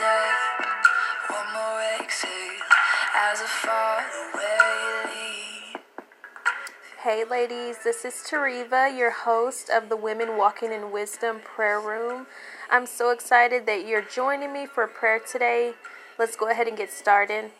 one more exhale as I fall the way you lead. Hey, ladies, this is Tariva, your host of the Women Walking in Wisdom Prayer Room. I'm so excited that you're joining me for prayer today. Let's go ahead and get started.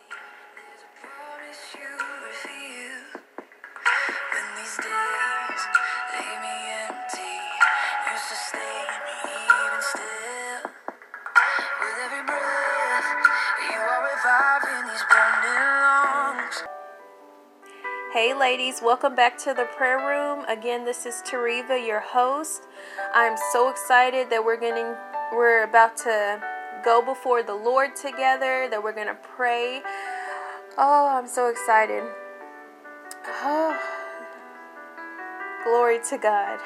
Ladies, welcome back to the prayer room. Again, this is Tariva, your host. I'm so excited that we're getting, we're about to go before the Lord together, that we're going to pray. Oh, I'm so excited. Oh, glory to God.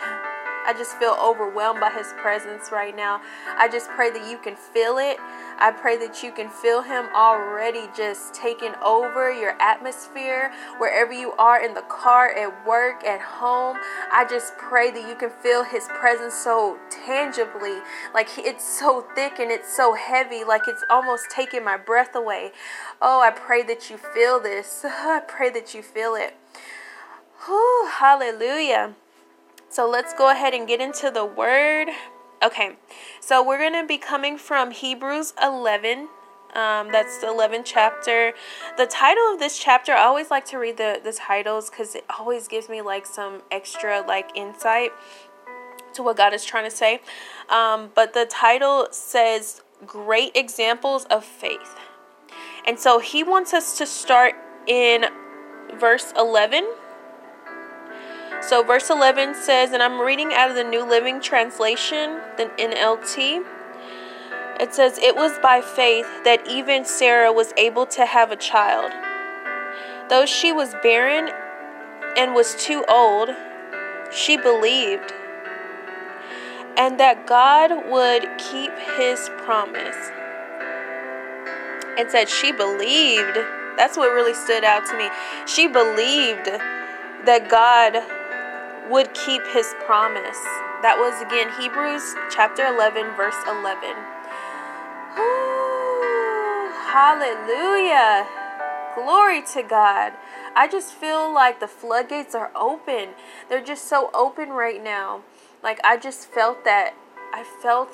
I just feel overwhelmed by His presence right now. I just pray that you can feel it. I pray that you can feel Him already just taking over your atmosphere, wherever you are in the car, at work, at home. I just pray that you can feel His presence so tangibly. Like it's so thick and it's so heavy, like it's almost taking my breath away. Oh, I pray that you feel this. I pray that you feel it. Whew, hallelujah. So let's go ahead and get into the word. Okay, so we're going to be coming from Hebrews 11. Um, that's the 11th chapter. The title of this chapter, I always like to read the, the titles because it always gives me like some extra like insight to what God is trying to say. Um, but the title says Great Examples of Faith. And so he wants us to start in verse 11. So, verse 11 says, and I'm reading out of the New Living Translation, the NLT. It says, It was by faith that even Sarah was able to have a child. Though she was barren and was too old, she believed, and that God would keep his promise. It said she believed. That's what really stood out to me. She believed that God would keep his promise. That was again Hebrews chapter 11, verse 11. Ooh, hallelujah. Glory to God. I just feel like the floodgates are open. They're just so open right now. Like I just felt that. I felt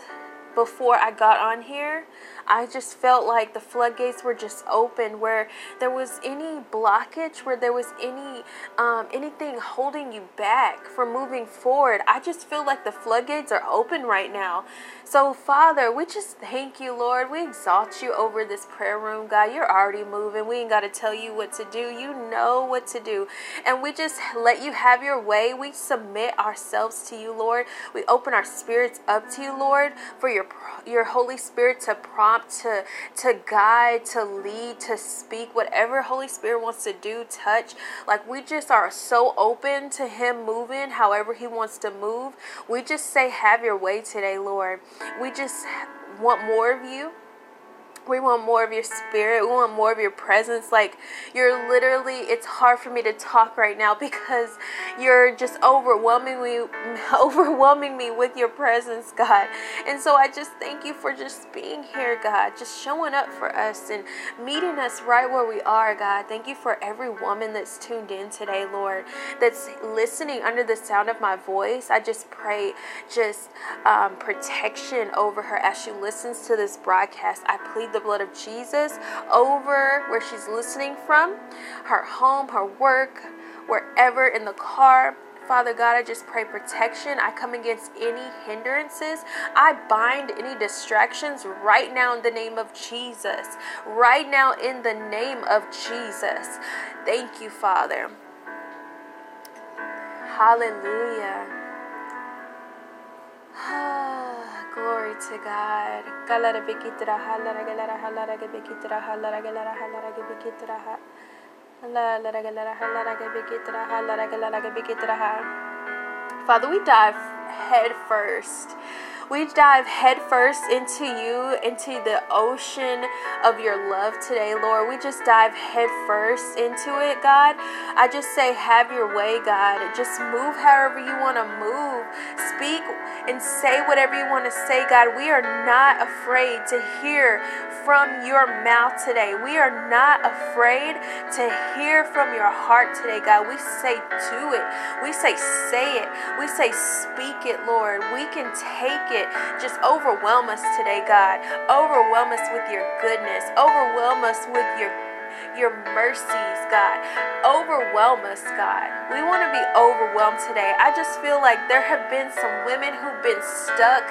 before I got on here, I just felt like the floodgates were just open where there was any blockage, where there was any um, anything holding you back from moving forward. I just feel like the floodgates are open right now. So, Father, we just thank you, Lord. We exalt you over this prayer room, God. You're already moving. We ain't got to tell you what to do. You know what to do. And we just let you have your way. We submit ourselves to you, Lord. We open our spirits up to you, Lord, for your your Holy Spirit to prompt, to to guide, to lead, to speak, whatever Holy Spirit wants to do, touch. Like we just are so open to him moving however he wants to move. We just say have your way today, Lord. We just want more of you. We want more of your spirit. We want more of your presence. Like, you're literally, it's hard for me to talk right now because you're just overwhelming me, overwhelming me with your presence, God. And so I just thank you for just being here, God, just showing up for us and meeting us right where we are, God. Thank you for every woman that's tuned in today, Lord, that's listening under the sound of my voice. I just pray just um, protection over her as she listens to this broadcast. I plead the blood of Jesus over where she's listening from, her home, her work, wherever in the car. Father God, I just pray protection. I come against any hindrances. I bind any distractions right now in the name of Jesus. Right now in the name of Jesus. Thank you, Father. Hallelujah. To God. Father, we dive head first. We dive headfirst into you, into the ocean of your love today, Lord. We just dive headfirst into it, God. I just say, have your way, God. Just move however you want to move. Speak and say whatever you want to say, God. We are not afraid to hear from your mouth today. We are not afraid to hear from your heart today, God. We say, do it. We say, say it. We say, speak it, Lord. We can take it. Just overwhelm us today, God. Overwhelm us with your goodness. Overwhelm us with your your mercies, God. Overwhelm us, God. We want to be overwhelmed today. I just feel like there have been some women who've been stuck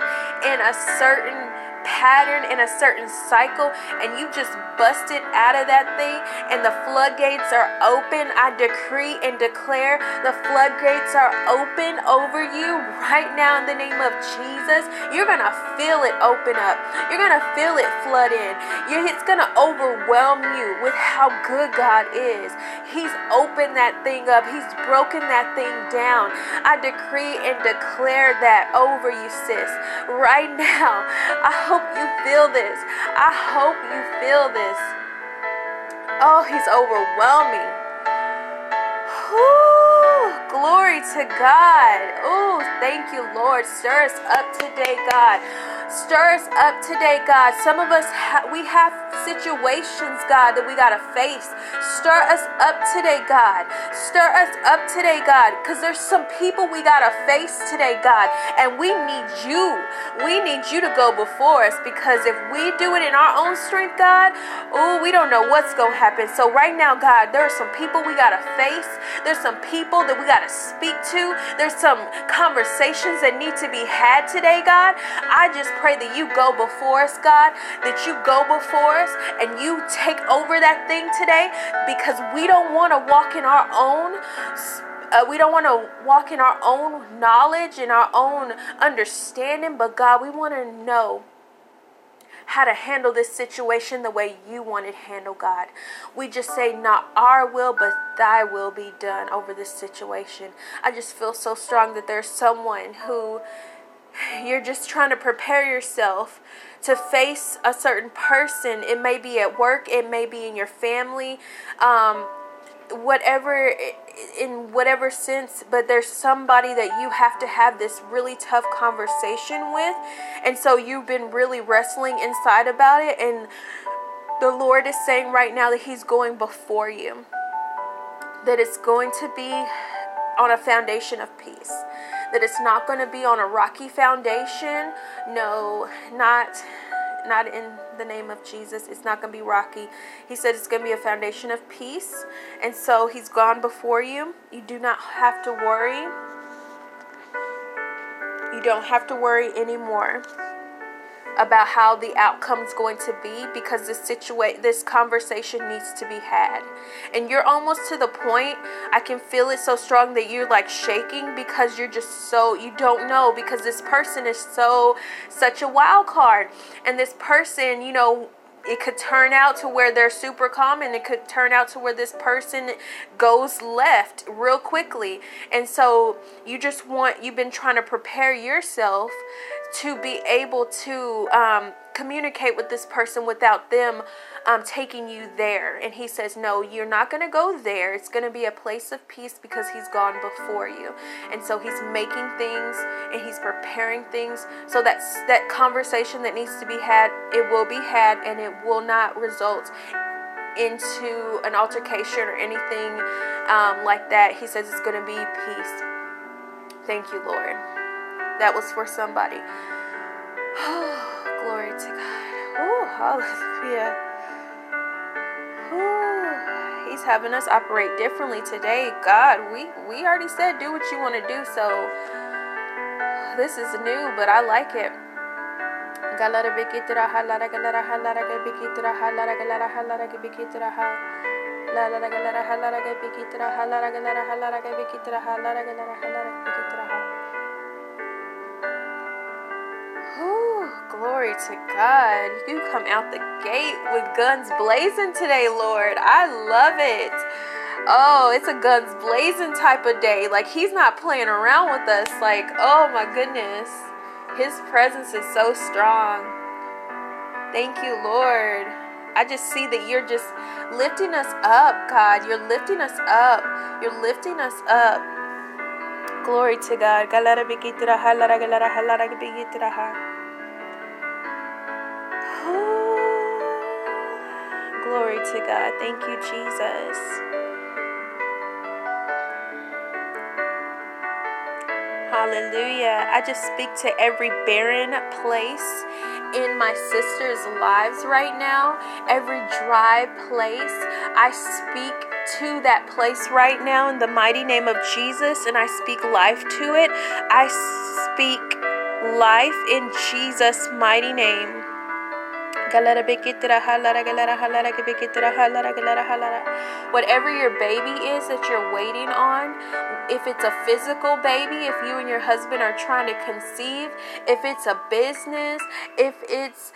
in a certain pattern in a certain cycle and you just busted out of that thing and the floodgates are open, I decree and declare the floodgates are open over you right now in the name of Jesus. You're going to feel it open up. You're going to feel it flood in. It's going to overwhelm you with how good God is. He's opened that thing up. He's broken that thing down. I decree and declare that over you, sis. Right now, I hope you feel this. I hope you feel this. Oh, he's overwhelming. Ooh, glory to God. Oh, thank you, Lord. Stir us up today, God. Stir us up today, God. Some of us, ha- we have situations, God, that we got to face. Stir us up today, God. Stir us up today, God, because there's some people we got to face today, God, and we need you. We need you to go before us because if we do it in our own strength, God, oh, we don't know what's going to happen. So, right now, God, there are some people we got to face. There's some people that we got to speak to. There's some conversations that need to be had today, God. I just pray that you go before us, God, that you go before us and you take over that thing today because we don't want to walk in our own. Uh, we don't want to walk in our own knowledge and our own understanding, but God, we want to know how to handle this situation the way you want it handled, God. We just say, not our will, but thy will be done over this situation. I just feel so strong that there's someone who you're just trying to prepare yourself to face a certain person. It may be at work, it may be in your family, um, whatever, in whatever sense, but there's somebody that you have to have this really tough conversation with. And so you've been really wrestling inside about it. And the Lord is saying right now that He's going before you, that it's going to be on a foundation of peace that it's not going to be on a rocky foundation. No, not not in the name of Jesus. It's not going to be rocky. He said it's going to be a foundation of peace. And so he's gone before you. You do not have to worry. You don't have to worry anymore about how the outcome is going to be because this situation this conversation needs to be had. And you're almost to the point i can feel it so strong that you're like shaking because you're just so you don't know because this person is so such a wild card. And this person you know it could turn out to where they're super calm and it could turn out to where this person goes left real quickly. And so you just want you've been trying to prepare yourself to be able to um, communicate with this person without them um, taking you there. And he says, No, you're not going to go there. It's going to be a place of peace because he's gone before you. And so he's making things and he's preparing things so that that conversation that needs to be had, it will be had and it will not result into an altercation or anything um, like that. He says it's going to be peace. Thank you, Lord. That was for somebody. Oh, Glory to God. Oh, hallelujah. Ooh, he's having us operate differently today. God, we, we already said do what you want to do, so this is new, but I like it. To God. You come out the gate with guns blazing today, Lord. I love it. Oh, it's a guns blazing type of day. Like, He's not playing around with us. Like, oh my goodness. His presence is so strong. Thank you, Lord. I just see that you're just lifting us up, God. You're lifting us up. You're lifting us up. Glory to God. Glory to God. Thank you, Jesus. Hallelujah. I just speak to every barren place in my sister's lives right now, every dry place. I speak to that place right now in the mighty name of Jesus and I speak life to it. I speak life in Jesus' mighty name. Whatever your baby is that you're waiting on, if it's a physical baby, if you and your husband are trying to conceive, if it's a business, if it's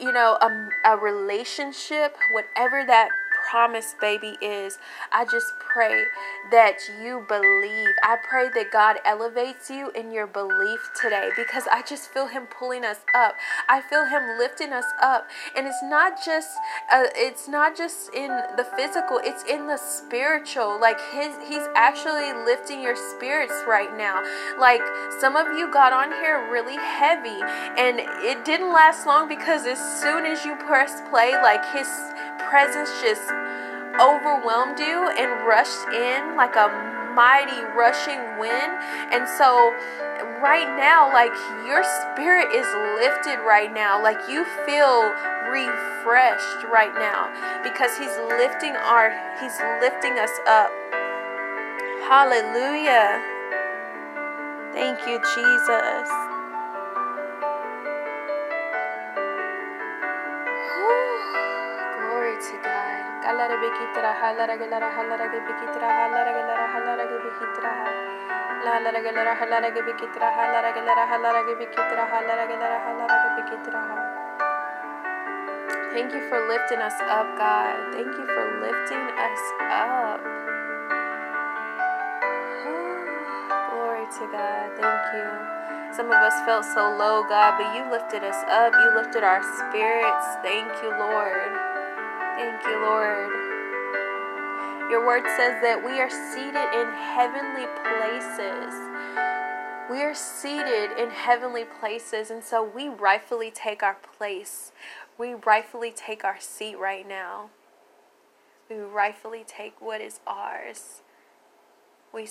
you know a, a relationship, whatever that promised baby is, I just pray that you believe. I pray that God elevates you in your belief today because I just feel him pulling us up. I feel him lifting us up. And it's not just uh, it's not just in the physical, it's in the spiritual. Like his he's actually lifting your spirits right now. Like some of you got on here really heavy and it didn't last long because as soon as you press play, like his presence just overwhelmed you and rushed in like a mighty rushing wind. And so, right now, like your spirit is lifted right now. Like you feel refreshed right now because He's lifting our, He's lifting us up. Hallelujah. Thank you, Jesus. Thank you for lifting us up, God. Thank you for lifting us up. Glory to God. Thank you. Some of us felt so low, God, but you lifted us up. You lifted our spirits. Thank you, Lord. Thank you, Lord. Your word says that we are seated in heavenly places. We are seated in heavenly places, and so we rightfully take our place. We rightfully take our seat right now. We rightfully take what is ours. We,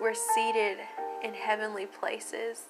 we're seated in heavenly places.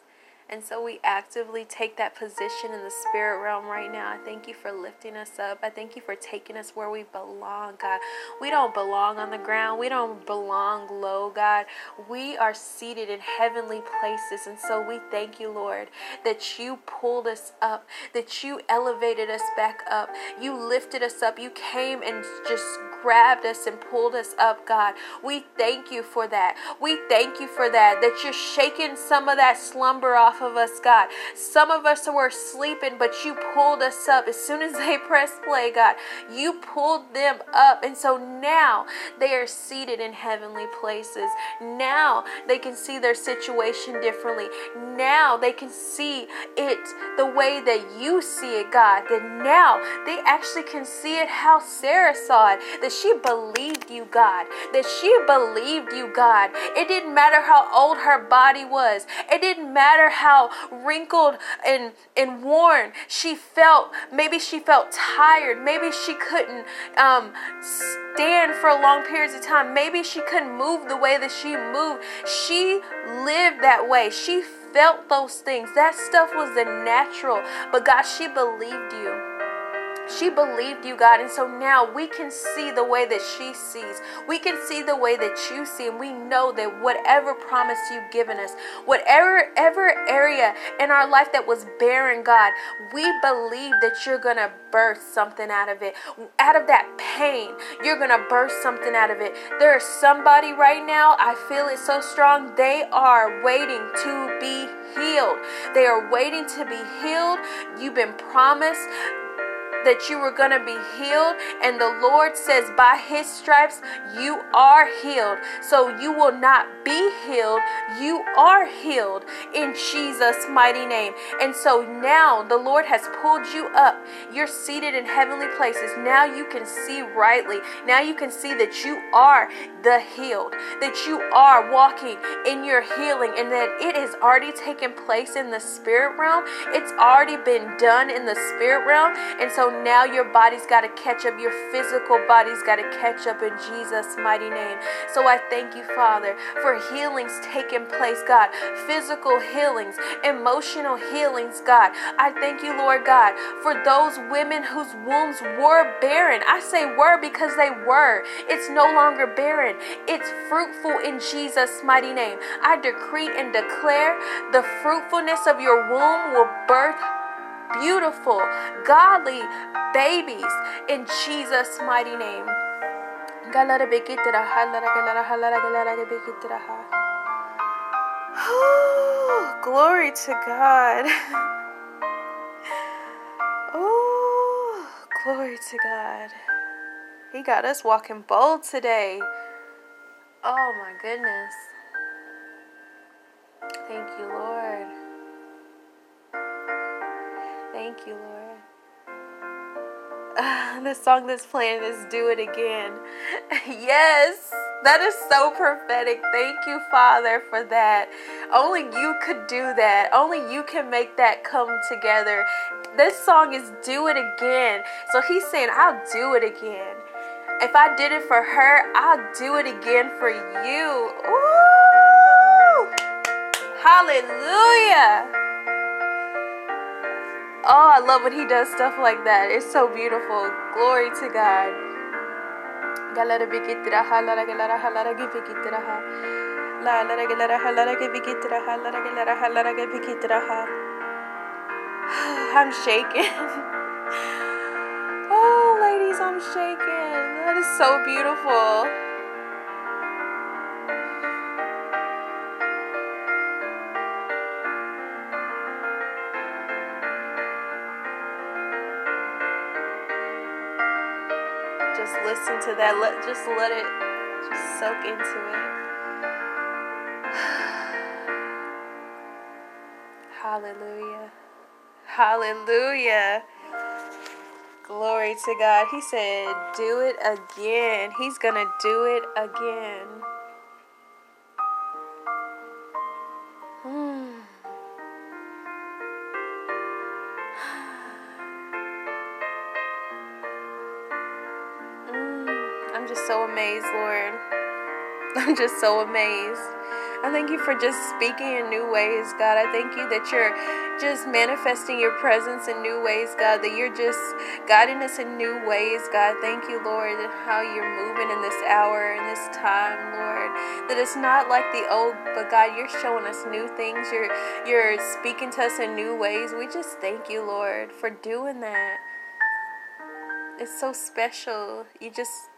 And so we actively take that position in the spirit realm right now. I thank you for lifting us up. I thank you for taking us where we belong, God. We don't belong on the ground, we don't belong low, God. We are seated in heavenly places. And so we thank you, Lord, that you pulled us up, that you elevated us back up, you lifted us up, you came and just grabbed us and pulled us up, God. We thank you for that. We thank you for that, that you're shaking some of that slumber off of us, God. Some of us were sleeping, but you pulled us up. As soon as they pressed play, God, you pulled them up. And so now they are seated in heavenly places. Now they can see their situation differently. Now they can see it the way that you see it, God. That now they actually can see it how Sarah saw it that she believed you, God. That she believed you, God. It didn't matter how old her body was, it didn't matter how wrinkled and, and worn she felt. Maybe she felt tired. Maybe she couldn't um, stand for long periods of time. Maybe she couldn't move the way that she moved. She lived that way. She felt those things. That stuff was the natural. But God, she believed you. She believed you, God. And so now we can see the way that she sees. We can see the way that you see. And we know that whatever promise you've given us, whatever ever area in our life that was barren, God, we believe that you're going to birth something out of it. Out of that pain, you're going to birth something out of it. There is somebody right now, I feel it so strong. They are waiting to be healed. They are waiting to be healed. You've been promised that you were going to be healed. And the Lord says, by his stripes, you are healed. So you will not be healed, you are healed in Jesus' mighty name. And so now the Lord has pulled you up. You're seated in heavenly places. Now you can see rightly. Now you can see that you are the healed, that you are walking in your healing, and that it has already taken place in the spirit realm. It's already been done in the spirit realm. And so now your body's got to catch up, your physical body's got to catch up in Jesus' mighty name. So I thank you, Father, for healings taking place, God. Physical healings, emotional healings, God. I thank you, Lord God, for those women whose wombs were barren. I say were because they were. It's no longer barren, it's fruitful in Jesus' mighty name. I decree and declare the fruitfulness of your womb will birth beautiful, godly babies in Jesus' mighty name. Glory to God. Glory to God. He got us walking bold today. Oh my goodness. Thank you, Lord. Thank you, Lord. Uh, the song that's playing is Do It Again. yes, that is so prophetic. Thank you, Father, for that. Only you could do that. Only you can make that come together. This song is Do It Again. So he's saying, I'll do it again. If I did it for her, I'll do it again for you. Ooh! Hallelujah! Oh, I love when he does stuff like that. It's so beautiful. Glory to God. I'm shaking. Oh, ladies, I'm shaking. That is so beautiful. Listen to that. Let just let it just soak into it. Hallelujah. Hallelujah. Glory to God. He said, Do it again. He's going to do it again. Just so amazed. I thank you for just speaking in new ways, God. I thank you that you're just manifesting your presence in new ways, God, that you're just guiding us in new ways, God. Thank you, Lord, that how you're moving in this hour, in this time, Lord. That it's not like the old, but God, you're showing us new things. You're you're speaking to us in new ways. We just thank you, Lord, for doing that. It's so special. You just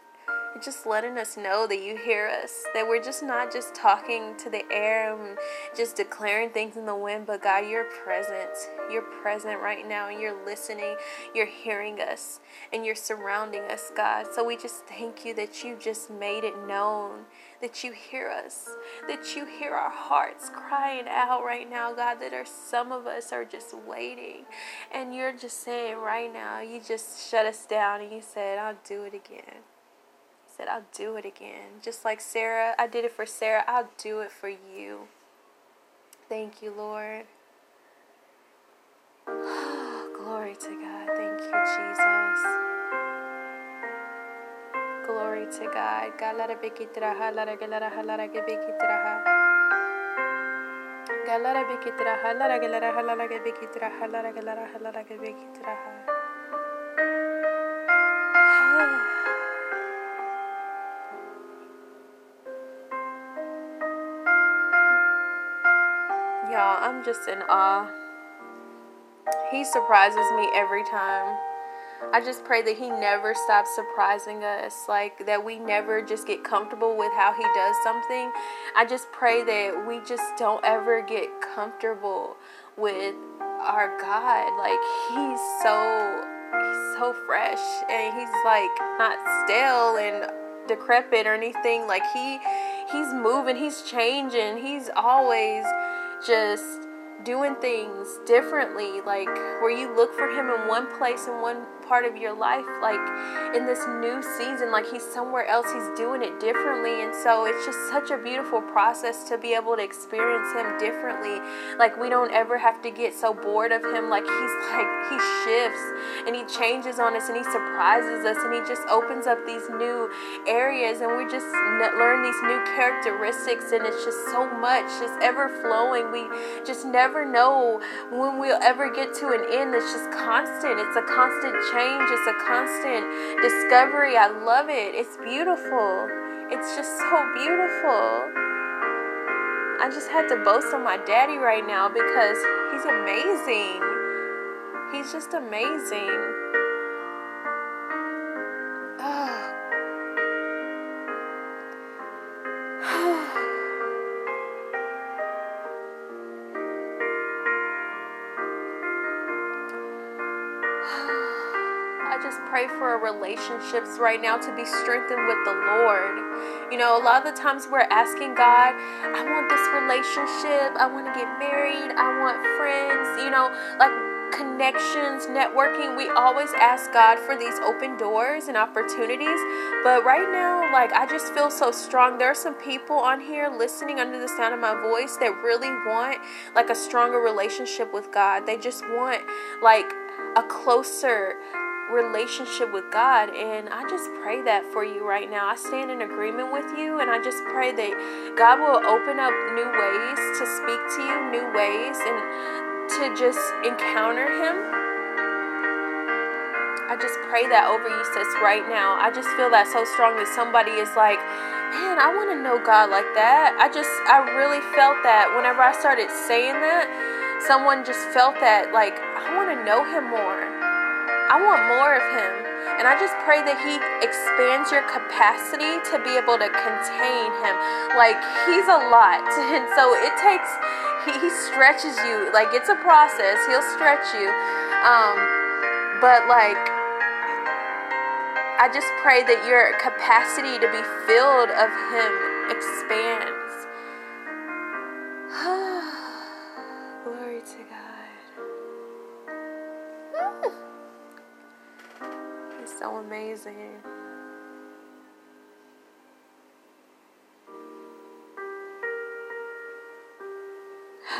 just letting us know that you hear us, that we're just not just talking to the air and just declaring things in the wind, but God, you're present. You're present right now and you're listening, you're hearing us, and you're surrounding us, God. So we just thank you that you just made it known that you hear us, that you hear our hearts crying out right now, God, that are some of us are just waiting. And you're just saying right now, you just shut us down and you said, I'll do it again said, I'll do it again. Just like Sarah, I did it for Sarah, I'll do it for you. Thank you, Lord. Glory to God. Thank you, Jesus. Glory to God. I'm just in awe. He surprises me every time. I just pray that He never stops surprising us, like that we never just get comfortable with how He does something. I just pray that we just don't ever get comfortable with our God. Like, He's so he's so fresh and he's like not stale and decrepit or anything. Like he he's moving, he's changing. He's always just doing things differently. Like where you look for him in one place in one part of your life like in this new season like he's somewhere else he's doing it differently and so it's just such a beautiful process to be able to experience him differently like we don't ever have to get so bored of him like he's like he shifts and he changes on us and he surprises us and he just opens up these new areas and we just learn these new characteristics and it's just so much just ever flowing we just never know when we'll ever get to an end. It's just constant. It's a constant change. It's a constant discovery. I love it. It's beautiful. It's just so beautiful. I just had to boast on my daddy right now because he's amazing. He's just amazing. Pray for our relationships right now to be strengthened with the Lord. You know, a lot of the times we're asking God, I want this relationship, I want to get married, I want friends, you know, like connections, networking. We always ask God for these open doors and opportunities. But right now, like, I just feel so strong. There are some people on here listening under the sound of my voice that really want, like, a stronger relationship with God. They just want, like, a closer relationship with God. And I just pray that for you right now. I stand in agreement with you, and I just pray that God will open up new ways to speak to you, new ways, and to just encounter Him. I just pray that over you, sis, right now. I just feel that so strong that somebody is like, man, I want to know God like that. I just, I really felt that whenever I started saying that, someone just felt that, like, I want to know Him more. I want more of Him. And I just pray that He expands your capacity to be able to contain Him. Like, He's a lot. And so it takes, He, he stretches you. Like, it's a process. He'll stretch you. Um, but, like, I just pray that your capacity to be filled of Him expands. so amazing.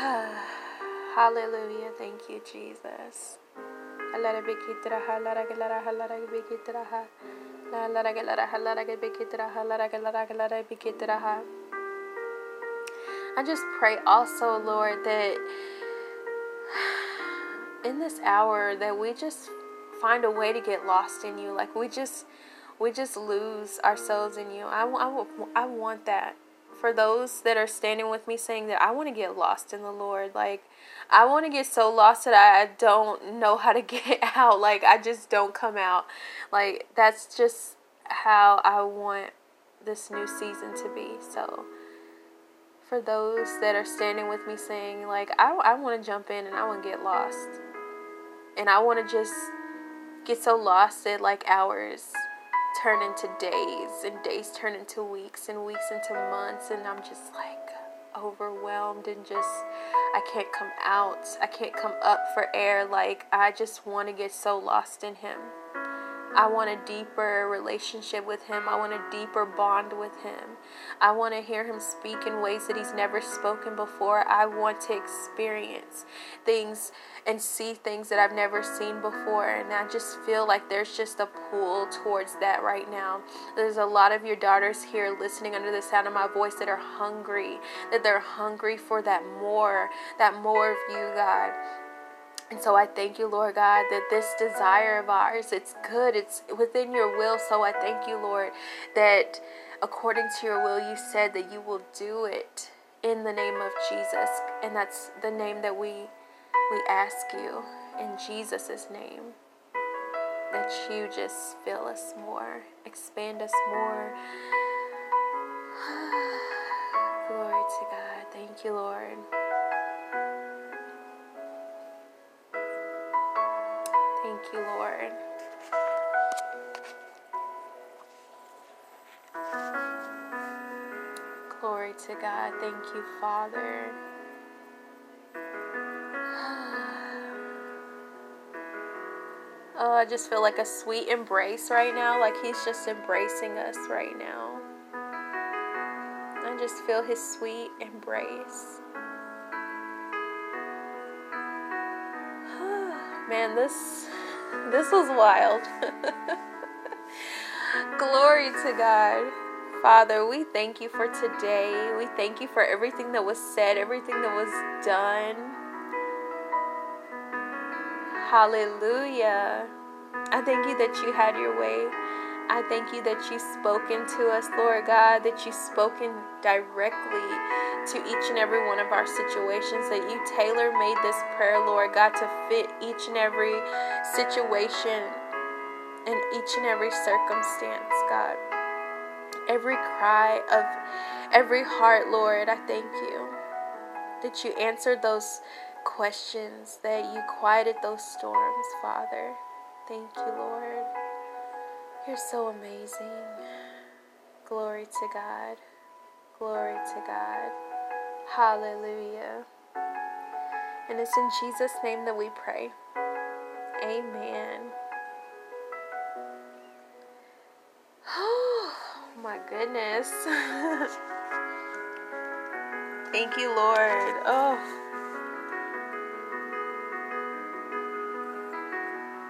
Hallelujah. Thank you, Jesus. I just pray also, Lord, that in this hour that we just find a way to get lost in you. Like we just we just lose ourselves in you. I, I, I want that for those that are standing with me saying that I want to get lost in the Lord. Like, I want to get so lost that I don't know how to get out. Like, I just don't come out. Like, that's just how I want this new season to be. So, for those that are standing with me saying, like, I, I want to jump in and I want to get lost. And I want to just get so lost that like hours turn into days and days turn into weeks and weeks into months and I'm just like overwhelmed and just I can't come out. I can't come up for air like I just want to get so lost in him. I want a deeper relationship with Him. I want a deeper bond with Him. I want to hear Him speak in ways that He's never spoken before. I want to experience things and see things that I've never seen before. And I just feel like there's just a pull towards that right now. There's a lot of your daughters here listening under the sound of my voice that are hungry, that they're hungry for that more, that more of you, God. And so I thank you, Lord God, that this desire of ours, it's good, it's within your will. So I thank you, Lord, that according to your will, you said that you will do it in the name of Jesus. And that's the name that we we ask you in Jesus' name. That you just fill us more, expand us more. Glory to God. Thank you, Lord. You, Lord. Glory to God. Thank you, Father. Oh, I just feel like a sweet embrace right now, like He's just embracing us right now. I just feel His sweet embrace. Man, this this was wild. Glory to God. Father, we thank you for today. We thank you for everything that was said, everything that was done. Hallelujah. I thank you that you had your way. I thank you that you've spoken to us, Lord God, that you've spoken directly to each and every one of our situations, that you tailor made this prayer, Lord God, to fit each and every situation and each and every circumstance, God. Every cry of every heart, Lord, I thank you that you answered those questions, that you quieted those storms, Father. Thank you, Lord. You're so amazing. Glory to God. Glory to God. Hallelujah. And it's in Jesus' name that we pray. Amen. Oh my goodness. Thank you, Lord. Oh.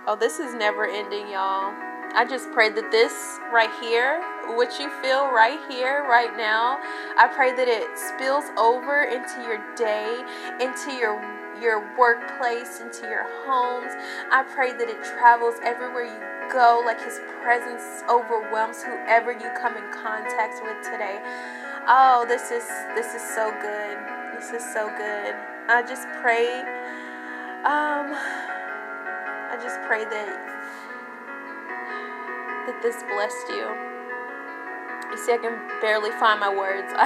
Oh, this is never ending, y'all. I just pray that this right here, what you feel right here, right now, I pray that it spills over into your day, into your your workplace, into your homes. I pray that it travels everywhere you go, like His presence overwhelms whoever you come in contact with today. Oh, this is this is so good. This is so good. I just pray. Um, I just pray that that this blessed you. You see, I can barely find my words.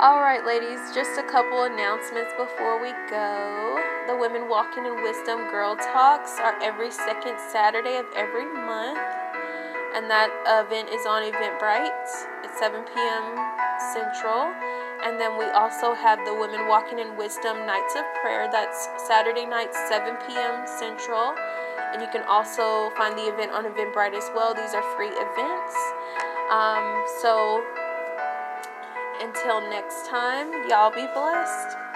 All right, ladies, just a couple announcements before we go. The Women Walking in Wisdom Girl Talks are every second Saturday of every month, and that event is on Eventbrite at 7 p.m. Central. And then we also have the Women Walking in Wisdom Nights of Prayer. That's Saturday night, 7 p.m. Central. And you can also find the event on Eventbrite as well. These are free events. Um, so until next time, y'all be blessed.